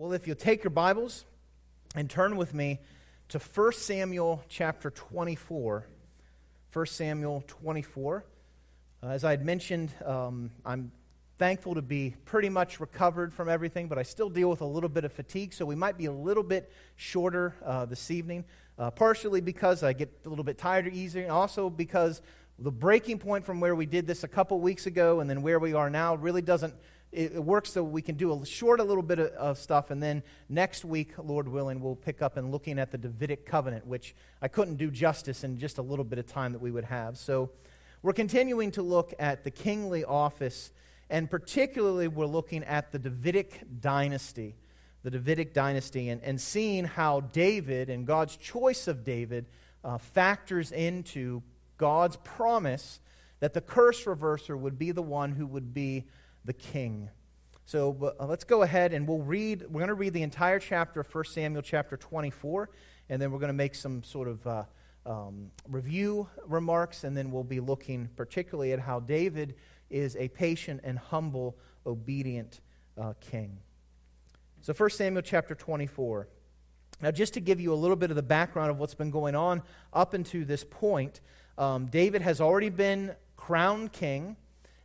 Well, if you'll take your Bibles and turn with me to 1 Samuel chapter 24. 1 Samuel 24. Uh, as I had mentioned, um, I'm thankful to be pretty much recovered from everything, but I still deal with a little bit of fatigue, so we might be a little bit shorter uh, this evening. Uh, partially because I get a little bit tired easier, and also because the breaking point from where we did this a couple weeks ago and then where we are now really doesn't it, it works so we can do a short a little bit of, of, stuff, and then next week, Lord willing, we'll pick up and looking at the Davidic covenant, which I couldn't do justice in just a little bit of time that we would have. So we're continuing to look at the kingly office, and particularly we're looking at the Davidic dynasty, the Davidic dynasty, and, and seeing how David and God's choice of David uh, factors into God's promise that the curse reverser would be the one who would be the king. So uh, let's go ahead and we'll read, we're going to read the entire chapter of 1 Samuel chapter 24, and then we're going to make some sort of uh, um, review remarks, and then we'll be looking particularly at how David is a patient and humble, obedient uh, king. So 1 Samuel chapter 24. Now, just to give you a little bit of the background of what's been going on up until this point, um, David has already been crowned king.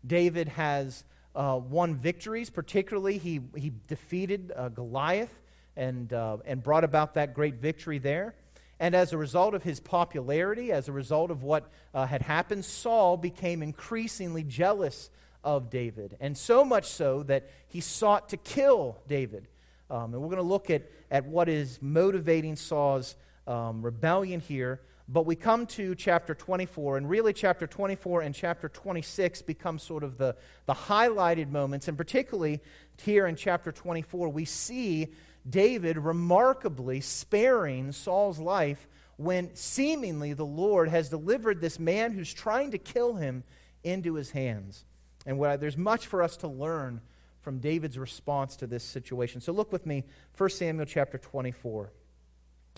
David has uh, won victories. Particularly, he, he defeated uh, Goliath and, uh, and brought about that great victory there. And as a result of his popularity, as a result of what uh, had happened, Saul became increasingly jealous of David. And so much so that he sought to kill David. Um, and we're going to look at, at what is motivating Saul's um, rebellion here. But we come to chapter 24, and really, chapter 24 and chapter 26 become sort of the, the highlighted moments. And particularly here in chapter 24, we see David remarkably sparing Saul's life when seemingly the Lord has delivered this man who's trying to kill him into his hands. And what, there's much for us to learn from David's response to this situation. So look with me, 1 Samuel chapter 24.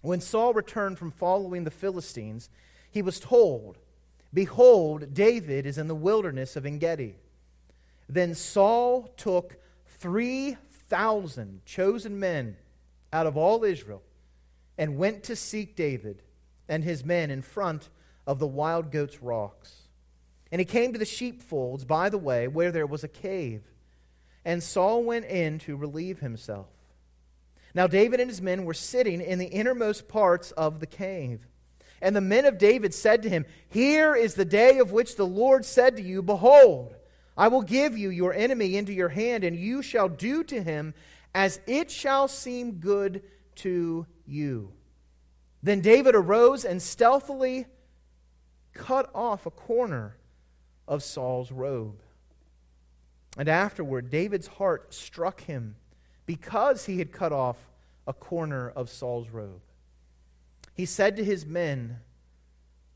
When Saul returned from following the Philistines, he was told, Behold, David is in the wilderness of Engedi. Then Saul took 3,000 chosen men out of all Israel and went to seek David and his men in front of the wild goats' rocks. And he came to the sheepfolds by the way where there was a cave. And Saul went in to relieve himself. Now, David and his men were sitting in the innermost parts of the cave. And the men of David said to him, Here is the day of which the Lord said to you, Behold, I will give you your enemy into your hand, and you shall do to him as it shall seem good to you. Then David arose and stealthily cut off a corner of Saul's robe. And afterward, David's heart struck him because he had cut off a corner of Saul's robe. He said to his men,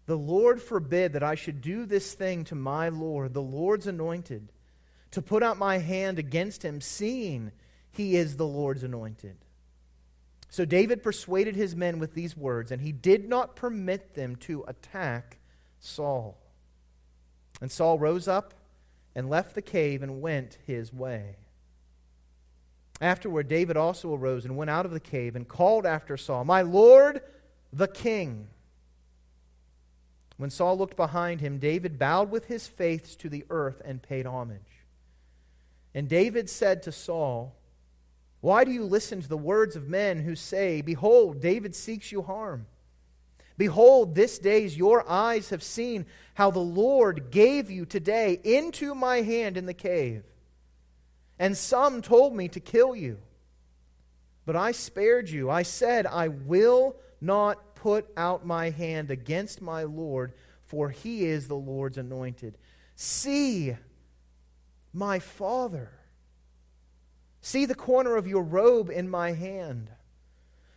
The Lord forbid that I should do this thing to my Lord, the Lord's anointed, to put out my hand against him, seeing he is the Lord's anointed. So David persuaded his men with these words, and he did not permit them to attack Saul. And Saul rose up and left the cave and went his way. Afterward, David also arose and went out of the cave and called after Saul, My Lord, the king. When Saul looked behind him, David bowed with his face to the earth and paid homage. And David said to Saul, Why do you listen to the words of men who say, Behold, David seeks you harm? Behold, this day your eyes have seen how the Lord gave you today into my hand in the cave and some told me to kill you. But I spared you. I said, I will not put out my hand against my Lord, for he is the Lord's anointed. See, my father. See the corner of your robe in my hand.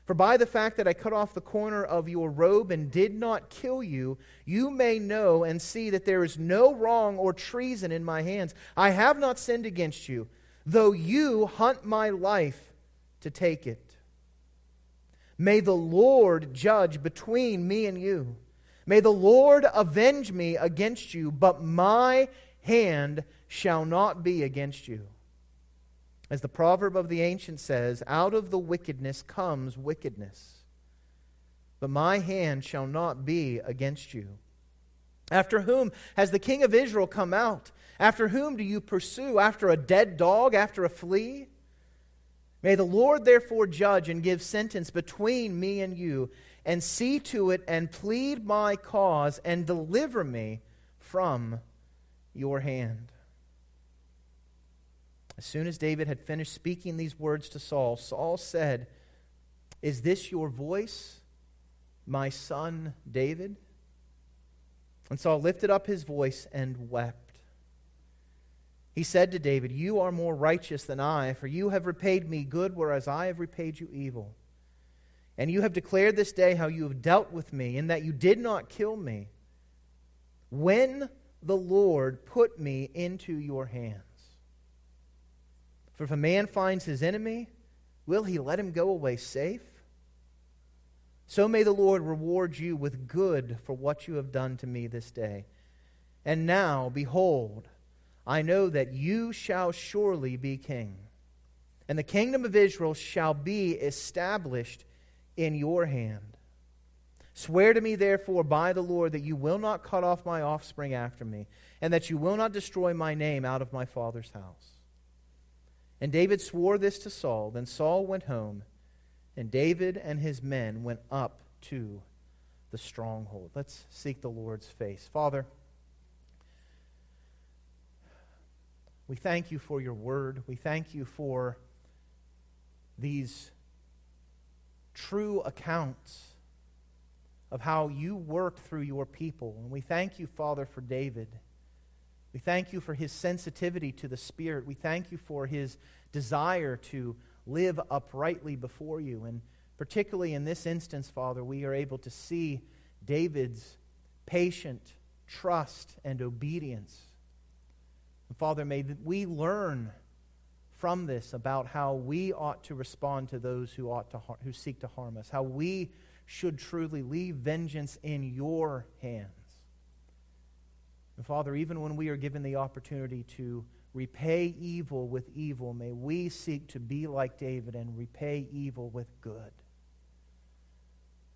For by the fact that I cut off the corner of your robe and did not kill you, you may know and see that there is no wrong or treason in my hands. I have not sinned against you though you hunt my life to take it. May the Lord judge between me and you. May the Lord avenge me against you, but my hand shall not be against you. As the proverb of the ancient says, out of the wickedness comes wickedness. But my hand shall not be against you. After whom has the king of Israel come out? After whom do you pursue? After a dead dog? After a flea? May the Lord therefore judge and give sentence between me and you, and see to it and plead my cause and deliver me from your hand. As soon as David had finished speaking these words to Saul, Saul said, Is this your voice, my son David? And Saul lifted up his voice and wept. He said to David, You are more righteous than I, for you have repaid me good, whereas I have repaid you evil. And you have declared this day how you have dealt with me, in that you did not kill me. When the Lord put me into your hands. For if a man finds his enemy, will he let him go away safe? So may the Lord reward you with good for what you have done to me this day. And now, behold, I know that you shall surely be king, and the kingdom of Israel shall be established in your hand. Swear to me, therefore, by the Lord, that you will not cut off my offspring after me, and that you will not destroy my name out of my father's house. And David swore this to Saul. Then Saul went home, and David and his men went up to the stronghold. Let's seek the Lord's face. Father, we thank you for your word. We thank you for these true accounts of how you work through your people. And we thank you, Father, for David. We thank you for his sensitivity to the Spirit. We thank you for his desire to live uprightly before you. And particularly in this instance, Father, we are able to see David's patient trust and obedience. And Father, may we learn from this about how we ought to respond to those who, ought to who seek to harm us, how we should truly leave vengeance in your hands. And Father, even when we are given the opportunity to repay evil with evil, may we seek to be like David and repay evil with good.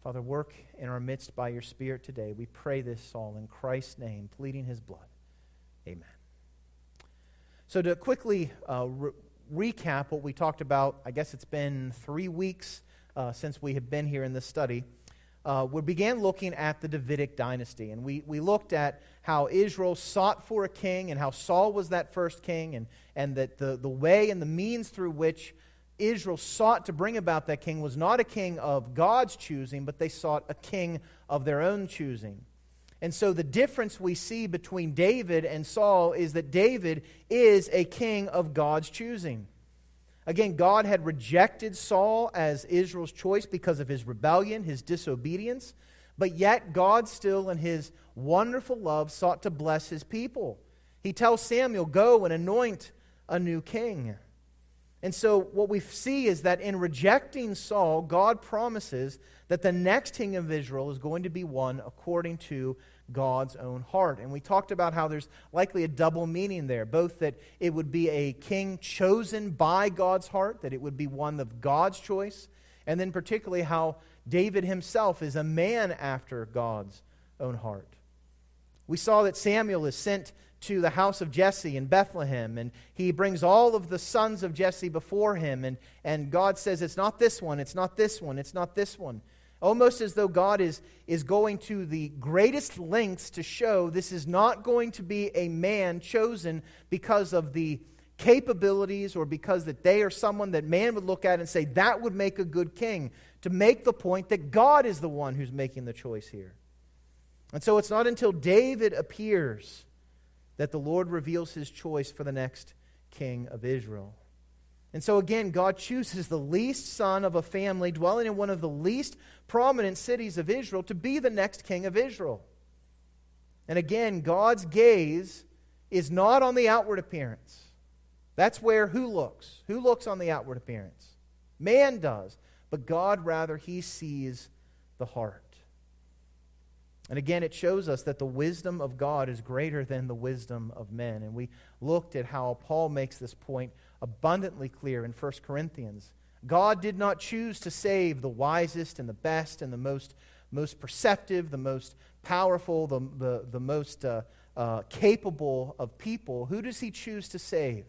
Father, work in our midst by your Spirit today. We pray this all in Christ's name, pleading his blood. Amen. So, to quickly uh, re- recap what we talked about, I guess it's been three weeks uh, since we have been here in this study uh, we began looking at the Davidic dynasty. And we, we looked at how Israel sought for a king and how Saul was that first king, and, and that the, the way and the means through which Israel sought to bring about that king was not a king of God's choosing, but they sought a king of their own choosing. And so the difference we see between David and Saul is that David is a king of God's choosing. Again, God had rejected Saul as Israel's choice because of his rebellion, his disobedience, but yet God still, in his wonderful love, sought to bless his people. He tells Samuel, Go and anoint a new king. And so, what we see is that in rejecting Saul, God promises that the next king of Israel is going to be one according to God's own heart. And we talked about how there's likely a double meaning there both that it would be a king chosen by God's heart, that it would be one of God's choice, and then particularly how David himself is a man after God's own heart. We saw that Samuel is sent to the house of Jesse in Bethlehem, and he brings all of the sons of Jesse before him, and, and God says, It's not this one, it's not this one, it's not this one. Almost as though God is, is going to the greatest lengths to show this is not going to be a man chosen because of the capabilities or because that they are someone that man would look at and say that would make a good king to make the point that God is the one who's making the choice here. And so it's not until David appears that the Lord reveals his choice for the next king of Israel. And so again, God chooses the least son of a family dwelling in one of the least prominent cities of Israel to be the next king of Israel. And again, God's gaze is not on the outward appearance. That's where who looks? Who looks on the outward appearance? Man does. But God, rather, he sees the heart. And again, it shows us that the wisdom of God is greater than the wisdom of men. And we looked at how Paul makes this point abundantly clear in 1 Corinthians. God did not choose to save the wisest and the best and the most, most perceptive, the most powerful, the, the, the most uh, uh, capable of people. Who does He choose to save?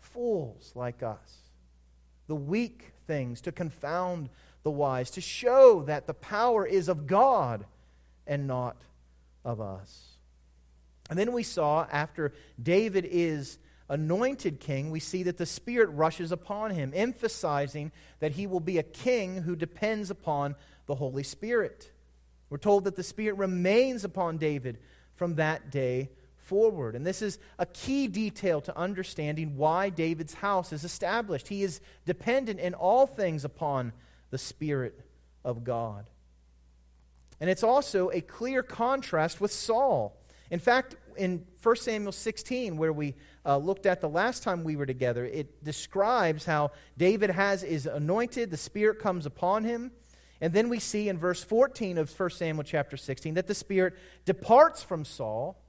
Fools like us, the weak things, to confound the wise, to show that the power is of God and not of us. And then we saw after David is anointed king, we see that the Spirit rushes upon him, emphasizing that he will be a king who depends upon the Holy Spirit. We're told that the Spirit remains upon David from that day forward. And this is a key detail to understanding why David's house is established. He is dependent in all things upon the Spirit of God. And it's also a clear contrast with Saul. In fact, in 1 Samuel 16, where we uh, looked at the last time we were together, it describes how David has is anointed, the Spirit comes upon him. And then we see in verse 14 of 1 Samuel chapter 16 that the Spirit departs from Saul,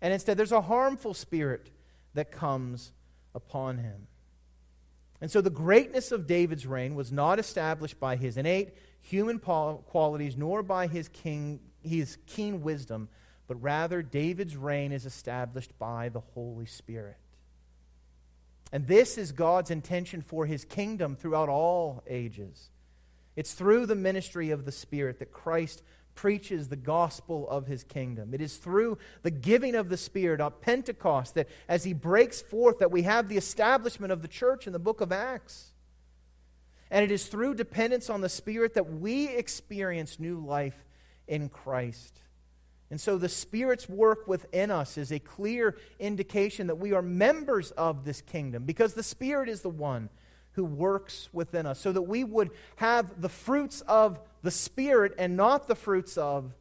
and instead there's a harmful spirit that comes upon him. And so the greatness of David's reign was not established by his innate human qualities nor by his, king, his keen wisdom, but rather David's reign is established by the Holy Spirit. And this is God's intention for his kingdom throughout all ages. It's through the ministry of the Spirit that Christ preaches the gospel of his kingdom. It is through the giving of the Spirit on Pentecost that as he breaks forth that we have the establishment of the church in the book of Acts. And it is through dependence on the Spirit that we experience new life in Christ. And so the Spirit's work within us is a clear indication that we are members of this kingdom because the Spirit is the one who works within us, so that we would have the fruits of the Spirit and not the fruits of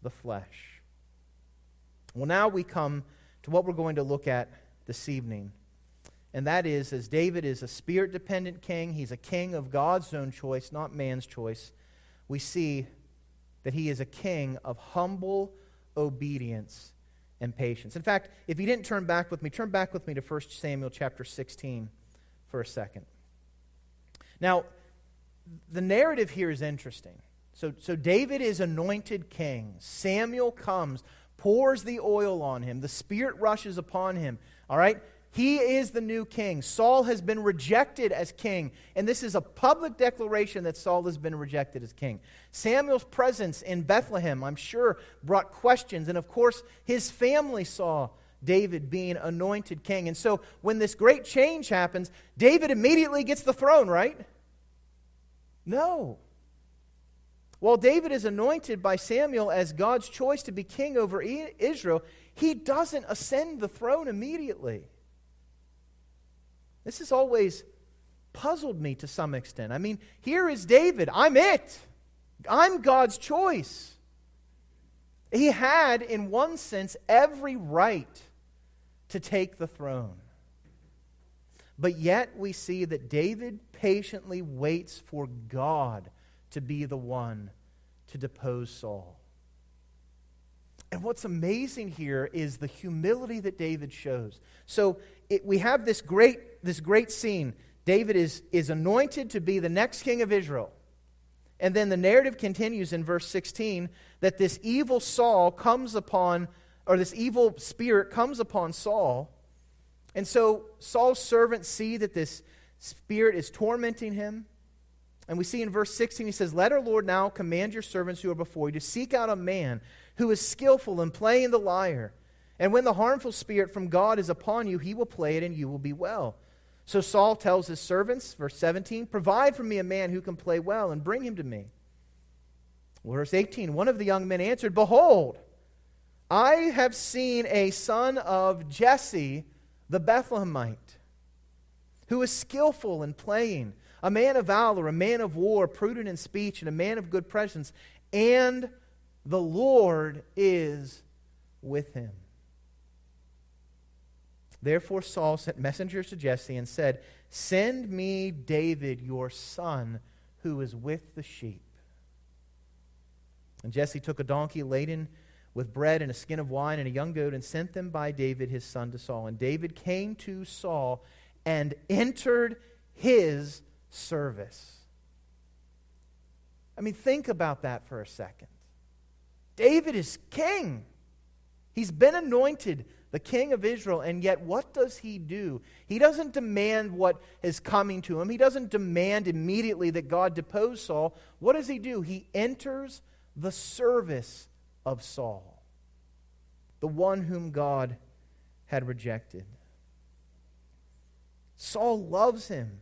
the flesh. Well, now we come to what we're going to look at this evening. And that is, as David is a spirit dependent king, he's a king of God's own choice, not man's choice. We see that he is a king of humble obedience and patience. In fact, if you didn't turn back with me, turn back with me to 1 Samuel chapter 16 for a second. Now, the narrative here is interesting. So, so David is anointed king. Samuel comes, pours the oil on him. The Spirit rushes upon him. All right? He is the new king. Saul has been rejected as king. And this is a public declaration that Saul has been rejected as king. Samuel's presence in Bethlehem, I'm sure, brought questions. And of course, his family saw David being anointed king. And so when this great change happens, David immediately gets the throne, right? No. While David is anointed by Samuel as God's choice to be king over Israel, he doesn't ascend the throne immediately. This has always puzzled me to some extent. I mean, here is David. I'm it. I'm God's choice. He had, in one sense, every right to take the throne. But yet we see that David patiently waits for God to be the one to depose Saul. And what's amazing here is the humility that David shows. So it, we have this great, this great scene. David is, is anointed to be the next king of Israel. And then the narrative continues in verse 16 that this evil Saul comes upon, or this evil spirit comes upon Saul. And so Saul's servants see that this spirit is tormenting him. And we see in verse 16, he says, Let our Lord now command your servants who are before you to seek out a man who is skillful in playing the lyre. And when the harmful spirit from God is upon you, he will play it and you will be well. So Saul tells his servants, verse 17, Provide for me a man who can play well and bring him to me. Verse 18, one of the young men answered, Behold, I have seen a son of Jesse the Bethlehemite who is skillful in playing, a man of valor, a man of war, prudent in speech, and a man of good presence, and the Lord is with him. Therefore, Saul sent messengers to Jesse and said, Send me David, your son, who is with the sheep. And Jesse took a donkey laden with bread and a skin of wine and a young goat and sent them by David his son to Saul. And David came to Saul and entered his service. I mean, think about that for a second. David is king. He's been anointed the king of Israel, and yet what does he do? He doesn't demand what is coming to him. He doesn't demand immediately that God depose Saul. What does he do? He enters the service of Saul, the one whom God had rejected. Saul loves him.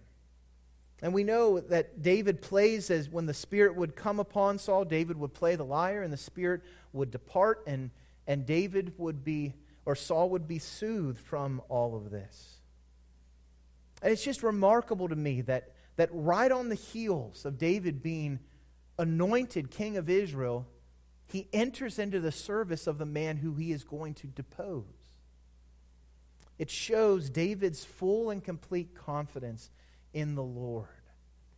And we know that David plays as when the Spirit would come upon Saul, David would play the lyre and the Spirit would depart, and, and David would be, or Saul would be soothed from all of this. And it's just remarkable to me that, that right on the heels of David being anointed king of Israel, he enters into the service of the man who he is going to depose. It shows David's full and complete confidence in the Lord.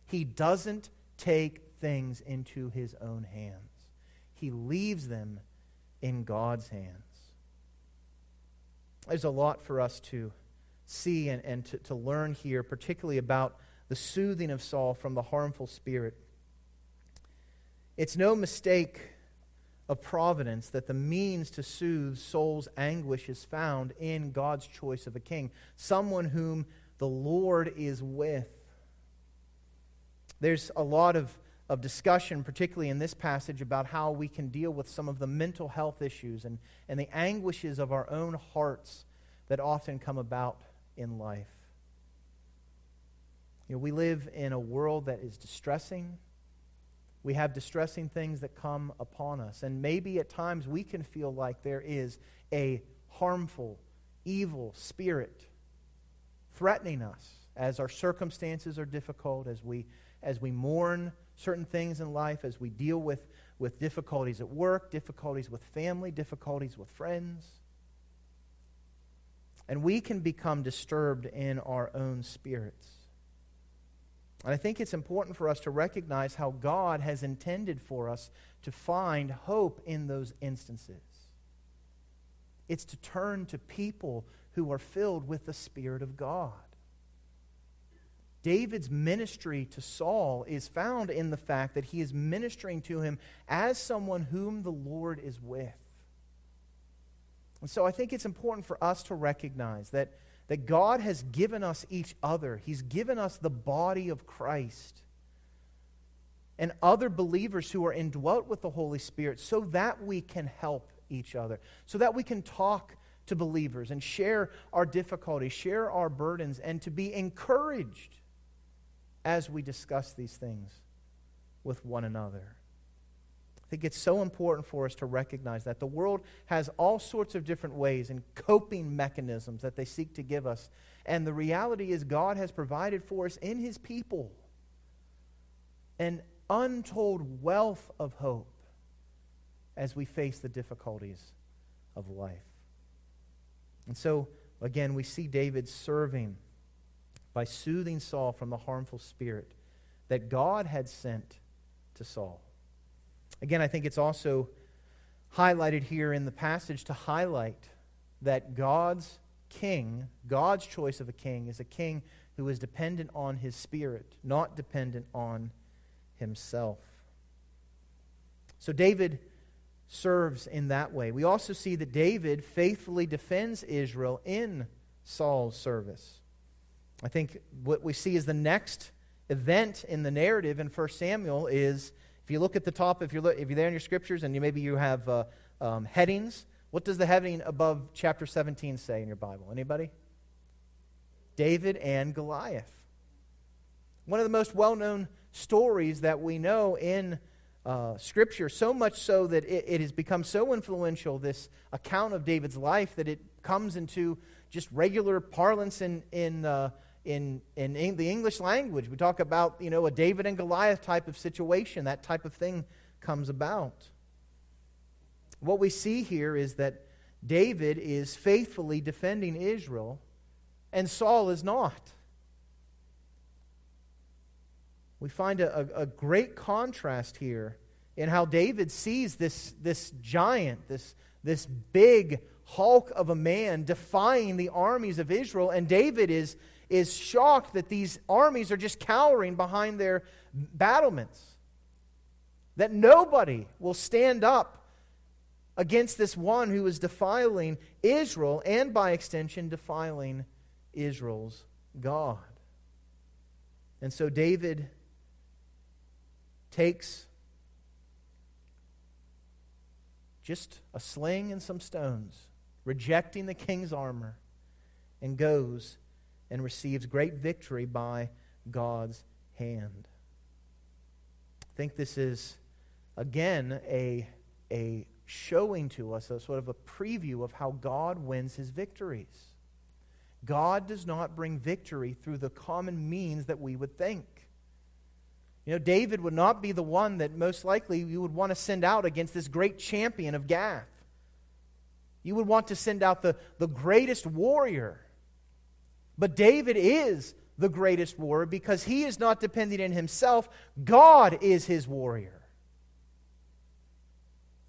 He doesn't take things into his own hands, he leaves them in God's hands. There's a lot for us to see and, and to, to learn here, particularly about the soothing of Saul from the harmful spirit. It's no mistake of providence that the means to soothe Saul's anguish is found in God's choice of a king, someone whom the Lord is with. There's a lot of, of discussion, particularly in this passage, about how we can deal with some of the mental health issues and, and the anguishes of our own hearts that often come about in life. You know, we live in a world that is distressing. We have distressing things that come upon us. And maybe at times we can feel like there is a harmful, evil spirit threatening us as our circumstances are difficult, as we as we mourn certain things in life, as we deal with, with difficulties at work, difficulties with family, difficulties with friends. And we can become disturbed in our own spirits. And I think it's important for us to recognize how God has intended for us to find hope in those instances. It's to turn to people who are filled with the Spirit of God. David's ministry to Saul is found in the fact that he is ministering to him as someone whom the Lord is with. And so I think it's important for us to recognize that, that God has given us each other. He's given us the body of Christ and other believers who are indwelt with the Holy Spirit so that we can help each other, so that we can talk to believers and share our difficulties, share our burdens, and to be encouraged as we discuss these things with one another. I think it's so important for us to recognize that the world has all sorts of different ways and coping mechanisms that they seek to give us. And the reality is, God has provided for us in His people an untold wealth of hope as we face the difficulties of life. And so, again, we see David serving by soothing Saul from the harmful spirit that God had sent to Saul. Again, I think it's also highlighted here in the passage to highlight that God's king, God's choice of a king, is a king who is dependent on his spirit, not dependent on himself. So David serves in that way. We also see that David faithfully defends Israel in Saul's service. I think what we see is the next event in the narrative in 1 Samuel is if you look at the top, if you're, if you're there in your scriptures and you, maybe you have uh, um, headings, what does the heading above chapter 17 say in your Bible? Anybody? David and Goliath. One of the most well known stories that we know in uh, Scripture, so much so that it, it, has become so influential, this account of David's life, that it comes into just regular parlance in, in uh, in, in the English language. We talk about, you know, a David and Goliath type of situation. That type of thing comes about. What we see here is that David is faithfully defending Israel, and Saul is not. We find a, a, great contrast here in how David sees this, this giant, this, this big hulk of a man defying the armies of Israel, and David is is shocked that these armies are just cowering behind their battlements. That nobody will stand up against this one who is defiling Israel and, by extension, defiling Israel's God. And so David takes just a sling and some stones, rejecting the king's armor, and goes and receives great victory by God's hand. I think this is, again, a, a showing to us a sort of a preview of how God wins his victories. God does not bring victory through the common means that we would think. You know, David would not be the one that most likely you would want to send out against this great champion of Gath. You would want to send out the, the greatest warrior. But David is the greatest warrior because he is not dependent in himself. God is his warrior.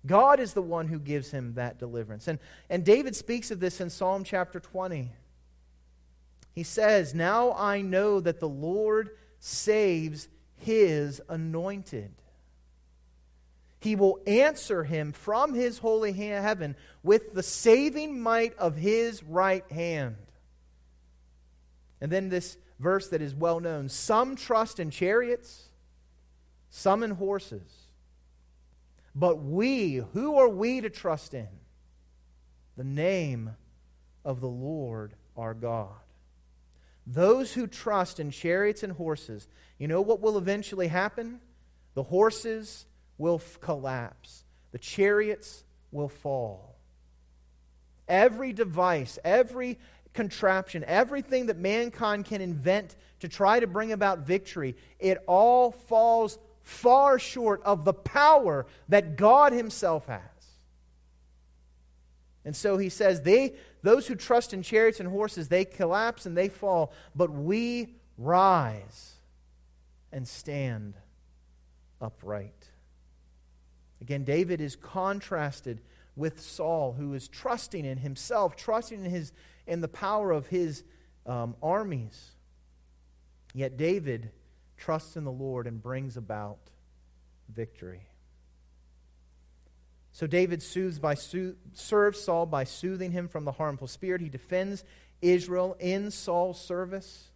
God is the one who gives him that deliverance. And, and David speaks of this in Psalm chapter 20. He says, Now I know that the Lord saves his anointed. He will answer him from his holy heaven with the saving might of his right hand. And then this verse that is well known some trust in chariots, some in horses. But we, who are we to trust in? The name of the Lord our God. Those who trust in chariots and horses, you know what will eventually happen? The horses will f- collapse, the chariots will fall. Every device, every contraption, everything that mankind can invent to try to bring about victory, it all falls far short of the power that God Himself has. And so he says, they, those who trust in chariots and horses, they collapse and they fall, but we rise and stand upright. Again, David is contrasted with Saul, who is trusting in himself, trusting in, his, in the power of his um, armies. Yet David trusts in the Lord and brings about victory. So David soothes by, serves Saul by soothing him from the harmful spirit. He defends Israel in Saul's service.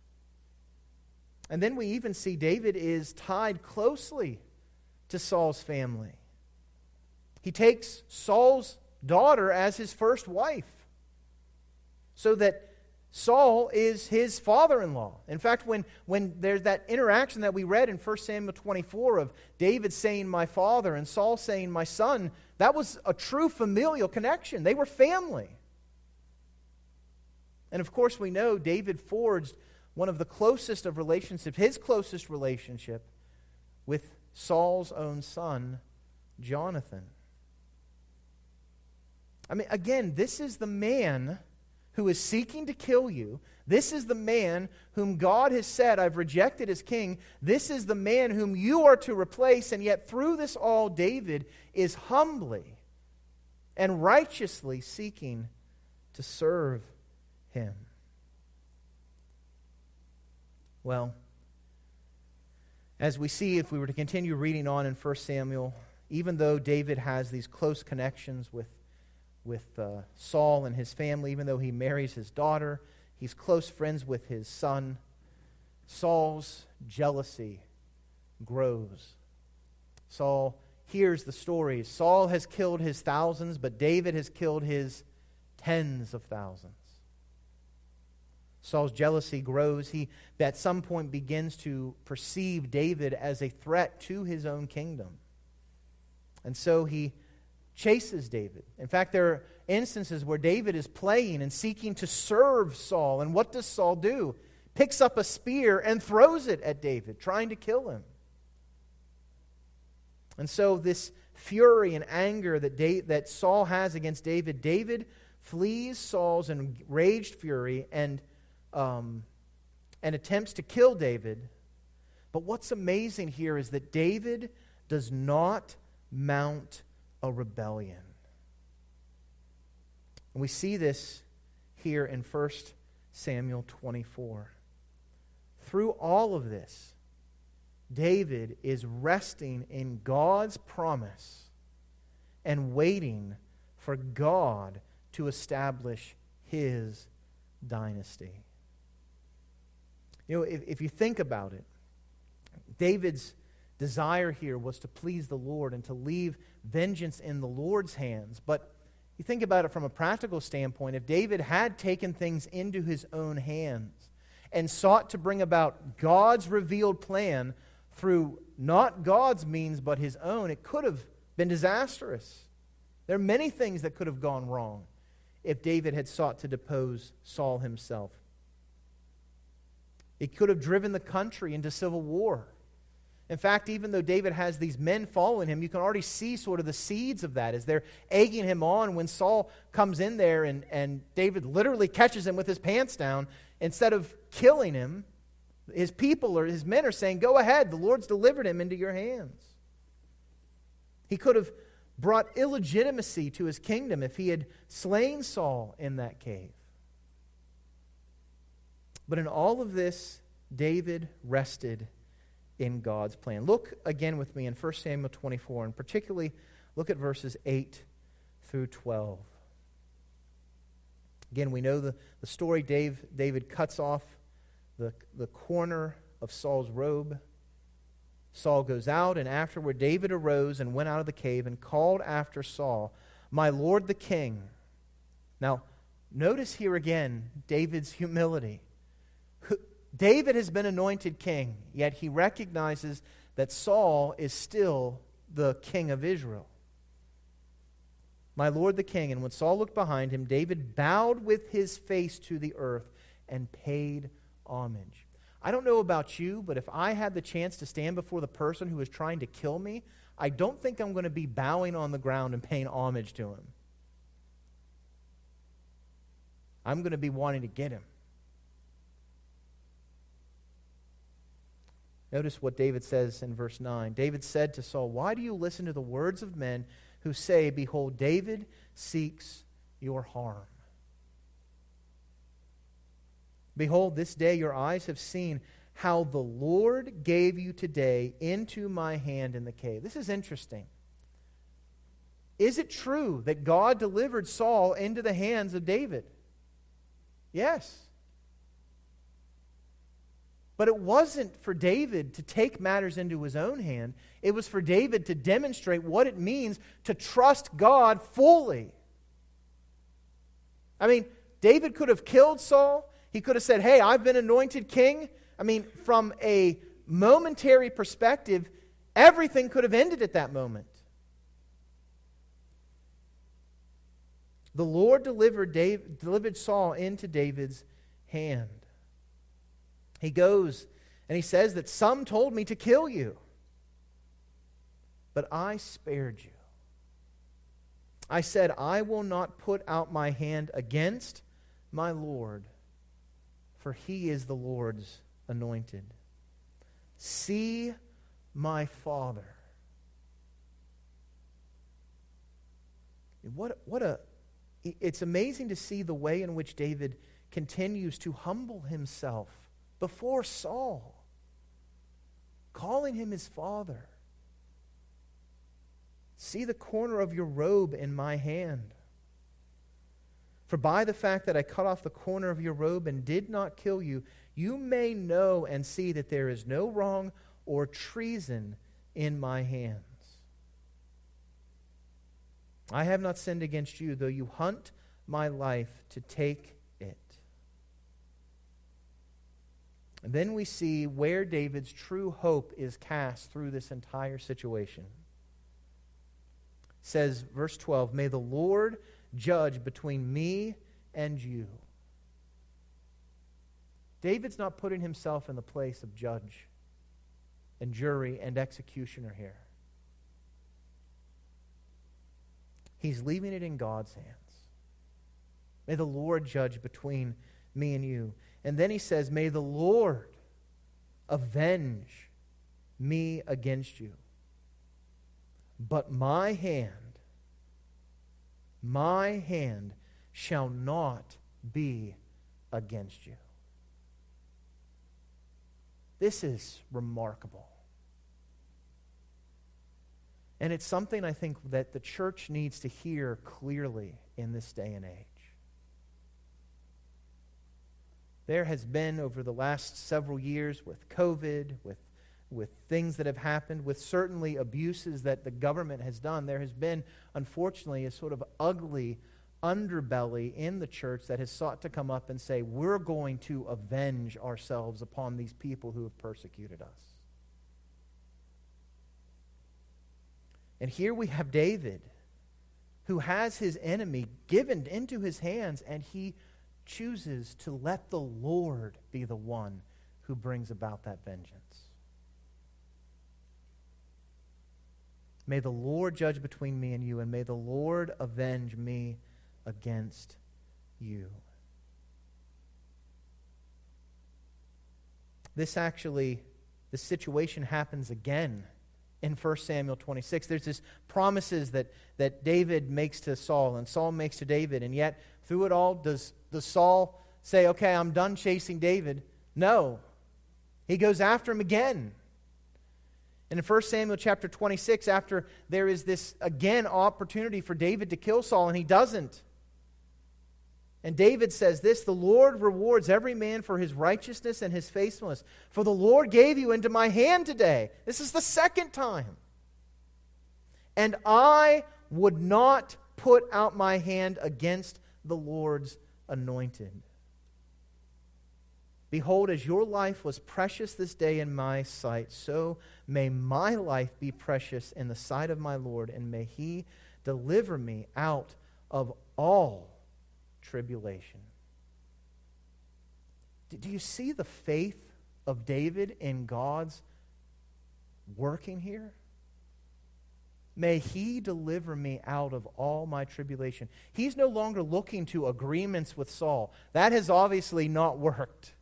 And then we even see David is tied closely to Saul's family. He takes Saul's daughter as his first wife so that Saul is his father in law. In fact, when, when there's that interaction that we read in 1 Samuel 24 of David saying, My father, and Saul saying, My son, that was a true familial connection. They were family. And of course, we know David forged one of the closest of relationships, his closest relationship with Saul's own son, Jonathan. I mean, again, this is the man who is seeking to kill you. This is the man whom God has said, I've rejected as king. This is the man whom you are to replace. And yet, through this all, David is humbly and righteously seeking to serve him. Well, as we see, if we were to continue reading on in 1 Samuel, even though David has these close connections with with uh, Saul and his family, even though he marries his daughter. He's close friends with his son. Saul's jealousy grows. Saul hears the stories. Saul has killed his thousands, but David has killed his tens of thousands. Saul's jealousy grows. He, at some point, begins to perceive David as a threat to his own kingdom. And so he chases David. In fact, there are instances where David is playing and seeking to serve Saul. And what does Saul do? Picks up a spear and throws it at David, trying to kill him. And so, this fury and anger that, da- that Saul has against David, David flees Saul's enraged fury and, um, and attempts to kill David. But what's amazing here is that David does not mount a rebellion. And we see this here in 1 Samuel 24. through all of this, David is resting in God's promise and waiting for God to establish his dynasty. You know, if, if you think about it, David's desire here was to please the Lord and to leave vengeance in the Lord's hands. But you think about it from a practical standpoint, if David had taken things into his own hands and sought to bring about God's revealed plan through not God's means but his own, it could have been disastrous. There are many things that could have gone wrong if David had sought to depose Saul himself. It could have driven the country into civil war. In fact, even though David has these men following him, you can already see sort of the seeds of that as they're egging him on when Saul comes in there and, and David literally catches him with his pants down. Instead of killing him, his people or his men are saying, Go ahead, the Lord's delivered him into your hands. He could have brought illegitimacy to his kingdom if he had slain Saul in that cave. But in all of this, David rested in God's plan. Look again with me in 1 Samuel 24, and particularly look at verses 8 through 12. Again, we know the, the story. Dave, David cuts off the, the corner of Saul's robe. Saul goes out, and afterward David arose and went out of the cave and called after Saul, My Lord the king. Now, notice here again David's humility. David has been anointed king, yet he recognizes that Saul is still the king of Israel. My Lord the king. And when Saul looked behind him, David bowed with his face to the earth and paid homage. I don't know about you, but if I had the chance to stand before the person who was trying to kill me, I don't think I'm going to be bowing on the ground and paying homage to him. I'm going to be wanting to get him. Notice what David says in verse 9. David said to Saul, Why do you listen to the words of men who say, Behold, David seeks your harm? Behold, this day your eyes have seen how the Lord gave you today into my hand in the cave. This is interesting. Is it true that God delivered Saul into the hands of David? Yes. But it wasn't for David to take matters into his own hand. It was for David to demonstrate what it means to trust God fully. I mean, David could have killed Saul. He could have said, Hey, I've been anointed king. I mean, from a momentary perspective, everything could have ended at that moment. The Lord delivered, David, delivered Saul into David's hand he goes and he says that some told me to kill you, but I spared you. I said, I will not put out my hand against my Lord, for he is the Lord's anointed. See my Father. What, what a, it's amazing to see the way in which David continues to humble himself before Saul, calling him his father. See the corner of your robe in my hand. For by the fact that I cut off the corner of your robe and did not kill you, you may know and see that there is no wrong or treason in my hands. I have not sinned against you, though you hunt my life to take And then we see where David's true hope is cast through this entire situation. It says, verse 12, May the Lord judge between me and you. David's not putting himself in the place of judge and jury and executioner here. He's leaving it in God's hands. May the Lord judge between me and you. And then he says, May the Lord avenge me against you. But my hand, my hand shall not be against you. This is remarkable. And it's something I think that the church needs to hear clearly in this day and age. There has been, over the last several years, with COVID, with, with things that have happened, with certainly abuses that the government has done, there has been, unfortunately, a sort of ugly underbelly in the church that has sought to come up and say, we're going to avenge ourselves upon these people who have persecuted us. And here we have David, who has his enemy given into his hands, and he chooses to let the Lord be the one who brings about that vengeance. May the Lord judge between me and you, and may the Lord avenge me against you. This actually, the situation happens again in 1 Samuel 26. There's this promises that, that David makes to Saul and Saul makes to David, and yet through it all, does, does Saul say, Okay, I'm done chasing David? No. He goes after him again. And in 1 Samuel chapter 26, after there is this again opportunity for David to kill Saul, and he doesn't. And David says this The Lord rewards every man for his righteousness and his faithfulness. For the Lord gave you into my hand today. This is the second time. And I would not put out my hand against the Lord's anointed. Behold, as your life was precious this day in my sight, so may my life be precious in the sight of my Lord, and may he deliver me out of all tribulation. Do you see the faith of David in God's working here? May he deliver me out of all my tribulation. He's no longer looking to agreements with Saul. That has obviously not worked.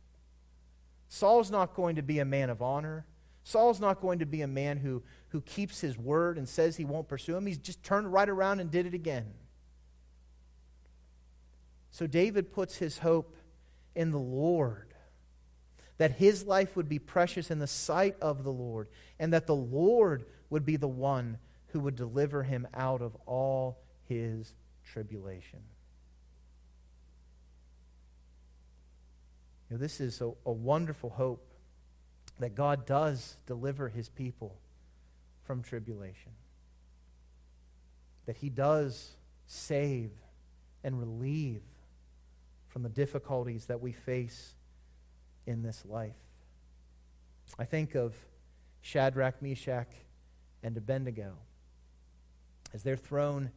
Saul's not going to be a man of honor. Saul's not going to be a man who, who keeps his word and says he won't pursue him. He's just turned right around and did it again. So David puts his hope in the Lord, that his life would be precious in the sight of the Lord, and that the Lord would be the one who would deliver him out of all his tribulation. You know, this is a, a wonderful hope that God does deliver his people from tribulation, that he does save and relieve from the difficulties that we face in this life. I think of Shadrach, Meshach, and Abednego. As they're thrown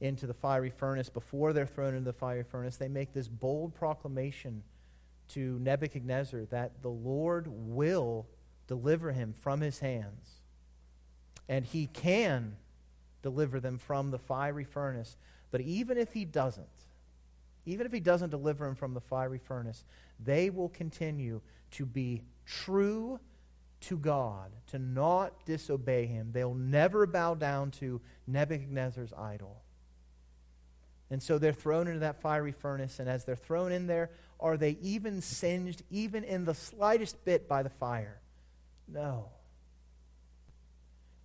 into the fiery furnace, before they're thrown into the fiery furnace, they make this bold proclamation to Nebuchadnezzar that the Lord will deliver him from his hands. And he can deliver them from the fiery furnace. But even if he doesn't, even if he doesn't deliver them from the fiery furnace, they will continue to be true to God, to not disobey him. They'll never bow down to Nebuchadnezzar's idol. And so they're thrown into that fiery furnace, and as they're thrown in there, are they even singed, even in the slightest bit, by the fire? No.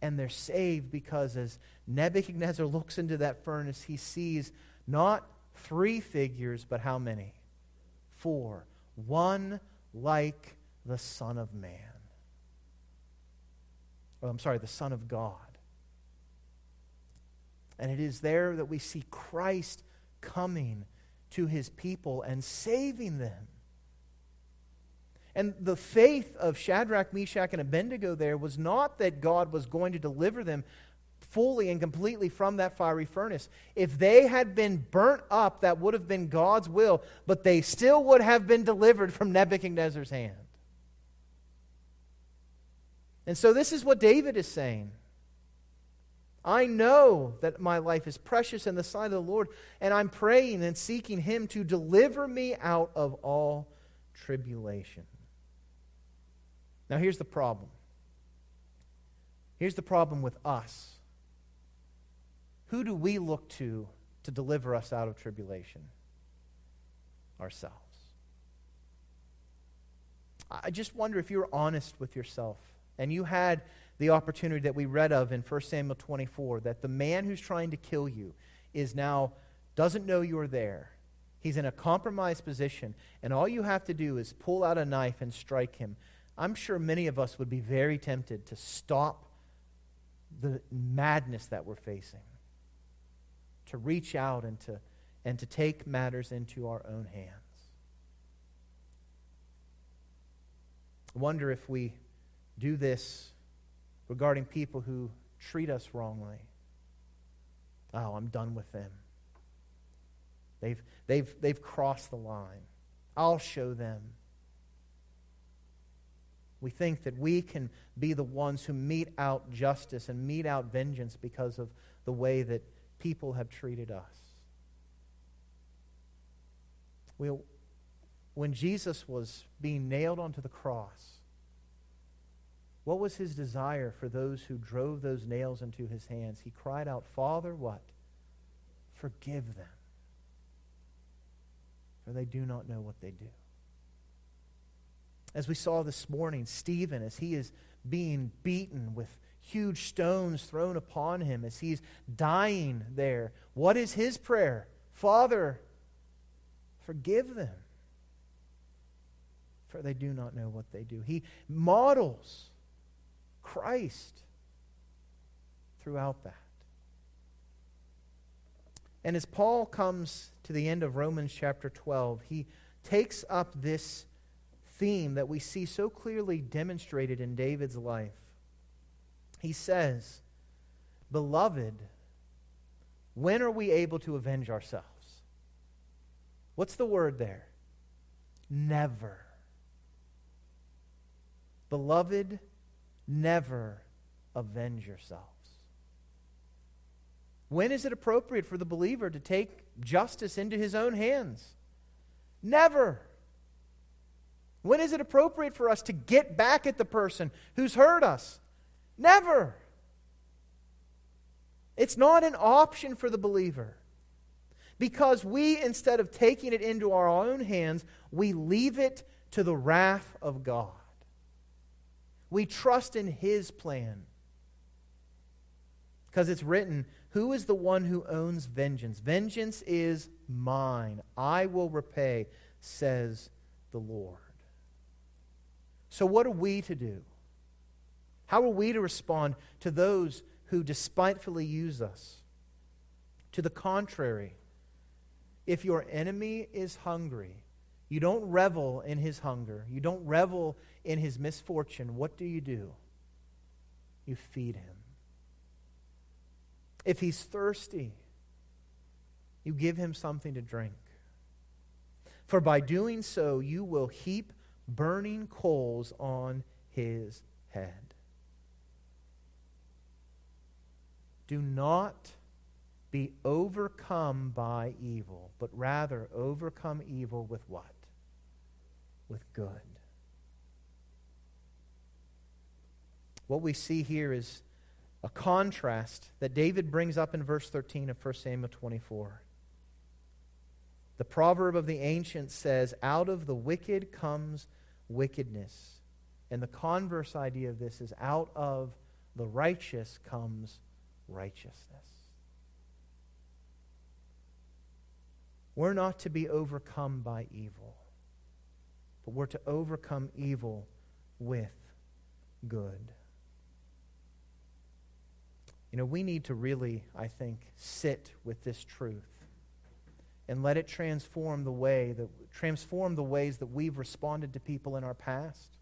And they're saved because as Nebuchadnezzar looks into that furnace, he sees not three figures, but how many? Four. One like the Son of Man. Oh, I'm sorry, the Son of God. And it is there that we see Christ coming to his people and saving them. And the faith of Shadrach, Meshach, and Abednego there was not that God was going to deliver them fully and completely from that fiery furnace. If they had been burnt up, that would have been God's will, but they still would have been delivered from Nebuchadnezzar's hand. And so, this is what David is saying. I know that my life is precious in the sight of the Lord, and I'm praying and seeking Him to deliver me out of all tribulation. Now, here's the problem. Here's the problem with us who do we look to to deliver us out of tribulation? Ourselves. I just wonder if you're honest with yourself and you had the opportunity that we read of in 1 Samuel 24 that the man who's trying to kill you is now doesn't know you're there. He's in a compromised position, and all you have to do is pull out a knife and strike him. I'm sure many of us would be very tempted to stop the madness that we're facing, to reach out and to, and to take matters into our own hands. I wonder if we do this regarding people who treat us wrongly. Oh, I'm done with them. They've, they've, they've crossed the line. I'll show them. We think that we can be the ones who mete out justice and mete out vengeance because of the way that people have treated us. We, when Jesus was being nailed onto the cross, what was his desire for those who drove those nails into his hands? He cried out, Father, what? Forgive them for they do not know what they do. As we saw this morning, Stephen, as he is being beaten with huge stones thrown upon him, as he's dying there, what is his prayer? Father, forgive them, for they do not know what they do. He models Christ throughout that. And as Paul comes to the end of Romans chapter 12, he takes up this theme that we see so clearly demonstrated in David's life. He says, Beloved, when are we able to avenge ourselves? What's the word there? Never. Beloved, never avenge yourselves. When is it appropriate for the believer to take justice into his own hands? Never. When is it appropriate for us to get back at the person who's hurt us? Never. It's not an option for the believer. Because we, instead of taking it into our own hands, we leave it to the wrath of God. We trust in His plan. Because it's written, who is the one who owns vengeance? Vengeance is mine. I will repay, says the Lord. So, what are we to do? How are we to respond to those who despitefully use us? To the contrary, if your enemy is hungry, you don't revel in his hunger, you don't revel in his misfortune, what do you do? You feed him. If he's thirsty, you give him something to drink. For by doing so, you will heap burning coals on his head. Do not be overcome by evil, but rather overcome evil with what? With good. What we see here is a contrast that David brings up in verse 13 of 1 Samuel 24. The proverb of the ancients says, Out of the wicked comes wickedness. And the converse idea of this is, Out of the righteous comes righteousness. We're not to be overcome by evil, but we're to overcome evil with good. You know, we need to really, I think, sit with this truth and let it transform the way that transform the ways that we've responded to people in our past.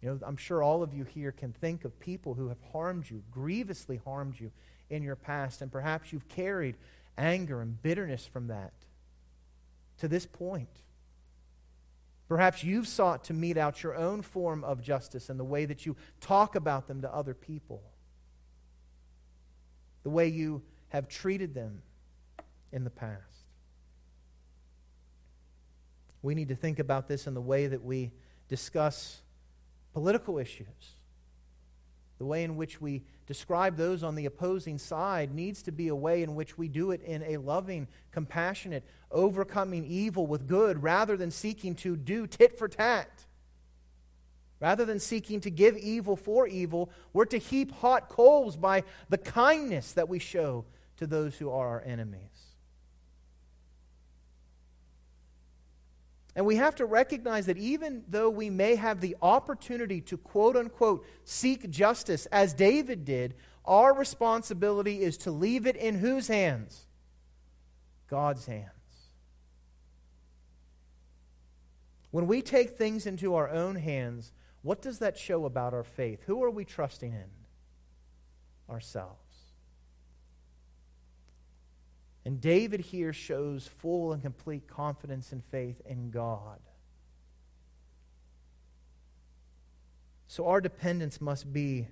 You know, I'm sure all of you here can think of people who have harmed you, grievously harmed you in your past, and perhaps you've carried anger and bitterness from that to this point. Perhaps you've sought to mete out your own form of justice in the way that you talk about them to other people, the way you have treated them in the past. We need to think about this in the way that we discuss political issues. The way in which we describe those on the opposing side needs to be a way in which we do it in a loving, compassionate, overcoming evil with good rather than seeking to do tit for tat. Rather than seeking to give evil for evil, we're to heap hot coals by the kindness that we show to those who are our enemies. And we have to recognize that even though we may have the opportunity to quote unquote seek justice, as David did, our responsibility is to leave it in whose hands? God's hands. When we take things into our own hands, what does that show about our faith? Who are we trusting in? Ourselves. And David here shows full and complete confidence and faith in God. So our dependence must be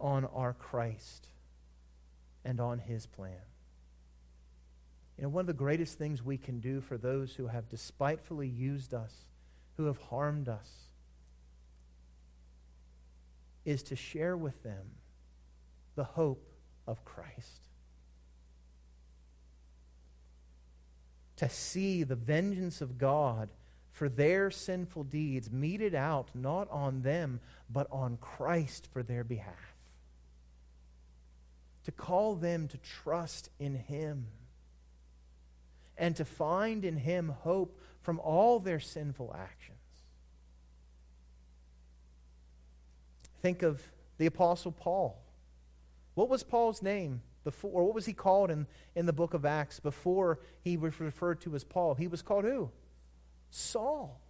on our Christ and on his plan. You know, one of the greatest things we can do for those who have despitefully used us, who have harmed us, is to share with them the hope of Christ. To see the vengeance of God for their sinful deeds meted out not on them, but on Christ for their behalf. To call them to trust in Him and to find in Him hope from all their sinful actions. Think of the Apostle Paul. What was Paul's name before, or what was he called in, in the book of Acts before he was referred to as Paul? He was called who? Saul.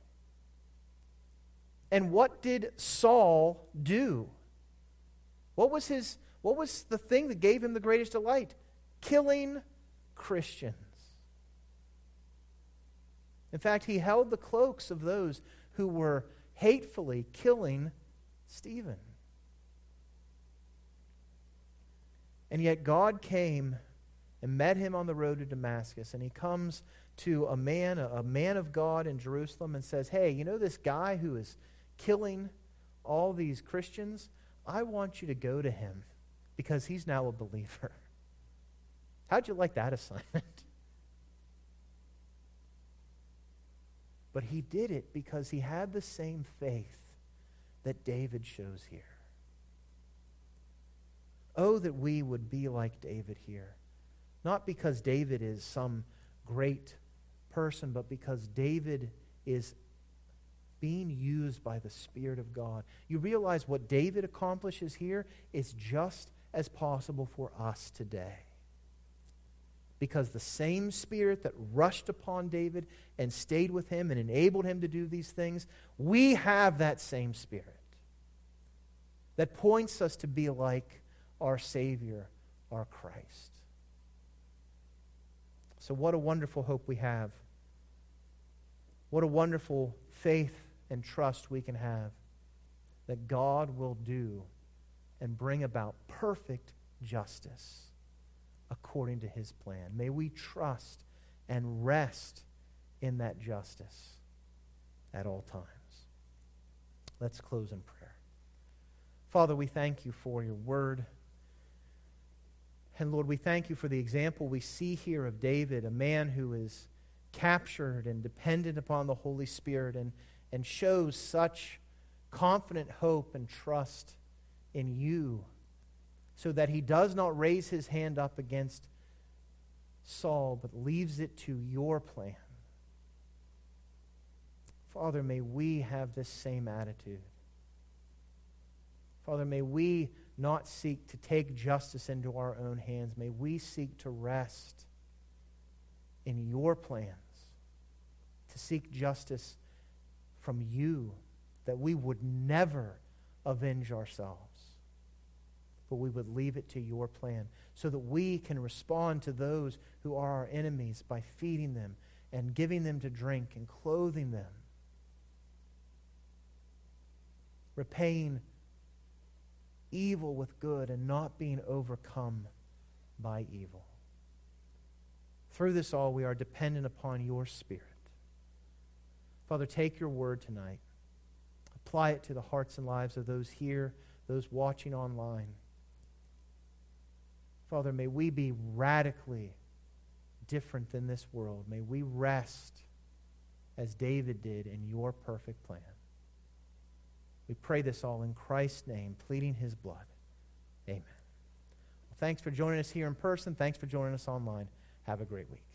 And what did Saul do? What was his what was the thing that gave him the greatest delight? Killing Christians. In fact, he held the cloaks of those who were hatefully killing Stephen. And yet God came and met him on the road to Damascus. And he comes to a man, a, man of God in Jerusalem, and says, Hey, you know this guy who is killing all these Christians? I want you to go to him because he's now a believer. How'd you like that assignment? But he did it because he had the same faith that David shows here. Oh, that we would be like David here. Not because David is some great person, but because David is being used by the Spirit of God. You realize what David accomplishes here is just as possible for us today. Because the same Spirit that rushed upon David and stayed with him and enabled him to do these things, we have that same Spirit that points us to be like our Savior, our Christ. So, what a wonderful hope we have. What a wonderful faith and trust we can have that God will do and bring about perfect justice according to his plan. May we trust and rest in that justice at all times. Let's close in prayer. Father, we thank you for your word. And Lord, we thank you for the example we see here of David, a man who is captured and dependent upon the Holy Spirit and, and shows such confident hope and trust in you so that he does not raise his hand up against Saul, but leaves it to your plan. Father, may we have this same attitude. Father, may we not seek to take justice into our own hands. May we seek to rest in your plans, to seek justice from you, that we would never avenge ourselves, but we would leave it to your plan so that we can respond to those who are our enemies by feeding them and giving them to drink and clothing them, repaying evil with good and not being overcome by evil. Through this all, we are dependent upon your Spirit. Father, take your word tonight, apply it to the hearts and lives of those here those watching online. Father, may we be radically different than this world. May we rest as David did in your perfect plan. We pray this all in Christ's name, pleading his blood. Amen. Well, thanks for joining us here in person. Thanks for joining us online. Have a great week.